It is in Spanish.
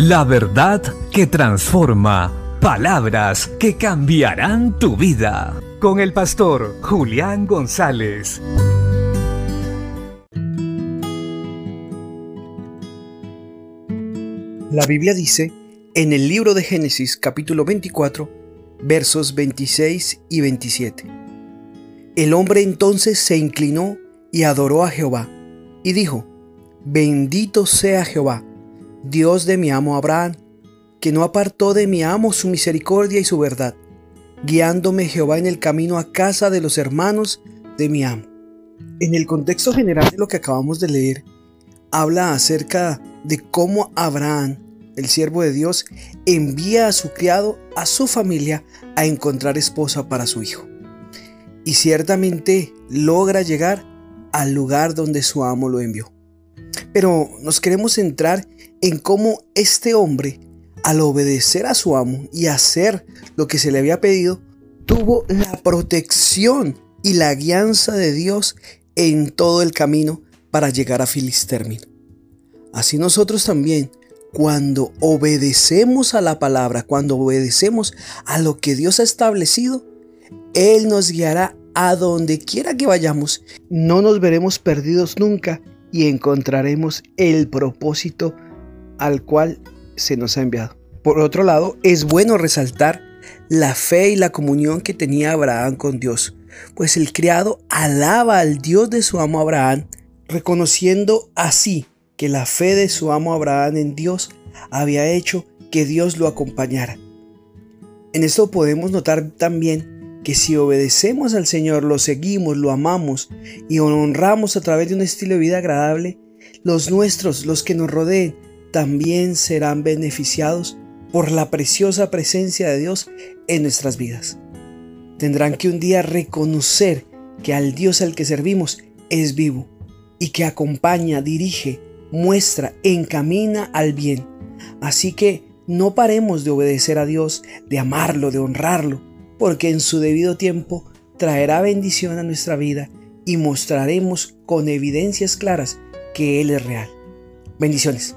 La verdad que transforma. Palabras que cambiarán tu vida. Con el pastor Julián González. La Biblia dice en el libro de Génesis capítulo 24 versos 26 y 27. El hombre entonces se inclinó y adoró a Jehová y dijo, Bendito sea Jehová, Dios de mi amo Abraham, que no apartó de mi amo su misericordia y su verdad, guiándome Jehová en el camino a casa de los hermanos de mi amo. En el contexto general de lo que acabamos de leer, habla acerca de cómo Abraham, el siervo de Dios, envía a su criado, a su familia, a encontrar esposa para su hijo. Y ciertamente logra llegar al lugar donde su amo lo envió. Pero nos queremos centrar en cómo este hombre, al obedecer a su amo y hacer lo que se le había pedido, tuvo la protección y la guianza de Dios en todo el camino para llegar a feliz término. Así nosotros también, cuando obedecemos a la palabra, cuando obedecemos a lo que Dios ha establecido, Él nos guiará a donde quiera que vayamos. No nos veremos perdidos nunca y encontraremos el propósito al cual se nos ha enviado. Por otro lado, es bueno resaltar la fe y la comunión que tenía Abraham con Dios, pues el criado alaba al Dios de su amo Abraham, reconociendo así que la fe de su amo Abraham en Dios había hecho que Dios lo acompañara. En esto podemos notar también que si obedecemos al Señor, lo seguimos, lo amamos y honramos a través de un estilo de vida agradable, los nuestros, los que nos rodeen, también serán beneficiados por la preciosa presencia de Dios en nuestras vidas. Tendrán que un día reconocer que al Dios al que servimos es vivo y que acompaña, dirige, muestra, encamina al bien. Así que no paremos de obedecer a Dios, de amarlo, de honrarlo, porque en su debido tiempo traerá bendición a nuestra vida y mostraremos con evidencias claras que Él es real. Bendiciones.